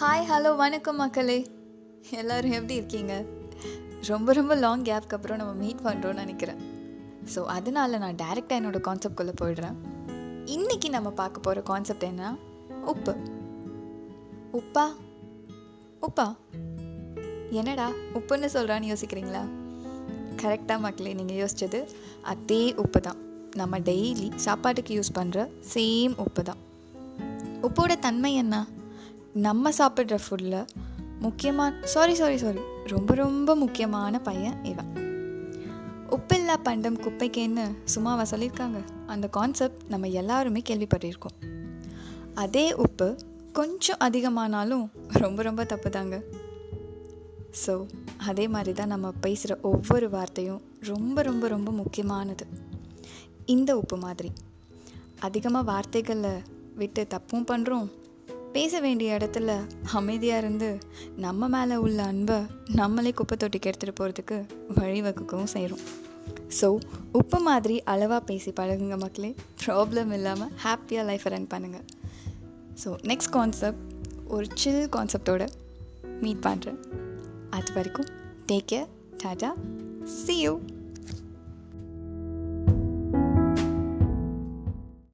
Hi hello வணக்கம் மக்களே. எல்லோரும் எப்படி இருக்கீங்க? ரொம்ப ரொம்ப லாங் கேப்க்கு அப்புறம் நம்ம மீட் பண்ணுறோன்னு நினைக்கிறேன். ஸோ அதனால் நான் டேரெக்டாக என்னோடய கான்செப்ட்குள்ளே போயிடுறேன். இன்றைக்கி நம்ம பார்க்க போகிற கான்செப்ட் என்ன? உப்பு. உப்பா? உப்பா? என்னடா உப்புன்னு சொல்கிறான்னு யோசிக்கிறீங்களா? கரெக்டாக மக்களே நீங்கள் யோசித்தது அதே உப்பு தான். நம்ம டெய்லி சாப்பாட்டுக்கு யூஸ் பண்ணுற சேம் உப்பு தான். உப்போட தன்மை என்ன? நம்ம சாப்பிட்ற ஃபுட்டில் முக்கியமான சாரி சாரி சாரி ரொம்ப ரொம்ப முக்கியமான பையன் இவன். உப்பில்லா பண்டம் குப்பைக்கேன்னு சும்மாவா சொல்லியிருக்காங்க. அந்த கான்செப்ட் நம்ம எல்லாருமே கேள்விப்பட்டிருக்கோம். அதே உப்பு கொஞ்சம் அதிகமானாலும் ரொம்ப ரொம்ப தப்பு தாங்க ஸோ அதே மாதிரி தான் நம்ம பேசுகிற ஒவ்வொரு வார்த்தையும் ரொம்ப ரொம்ப ரொம்ப முக்கியமானது. இந்த உப்பு மாதிரி. அதிகமாக வார்த்தைகளை விட்டு தப்பும் பண்ணுறோம் பேச வேண்டிய இடத்துல அமைதியாக இருந்து நம்ம மேலே உள்ள அன்பை நம்மளே குப்பை தொட்டிக்கு எடுத்துகிட்டு போகிறதுக்கு வழிவகுக்கவும் செய்கிறோம் ஸோ உப்பு மாதிரி அளவாக பேசி பழகுங்க மக்களே. ப்ராப்ளம் இல்லாமல் ஹாப்பியாக லைஃப்பை ரன் பண்ணுங்கள் ஸோ நெக்ஸ்ட் கான்செப்ட் ஒரு சில் கான்செப்டோட மீட் பண்ணுறேன் அது வரைக்கும் take care tata see you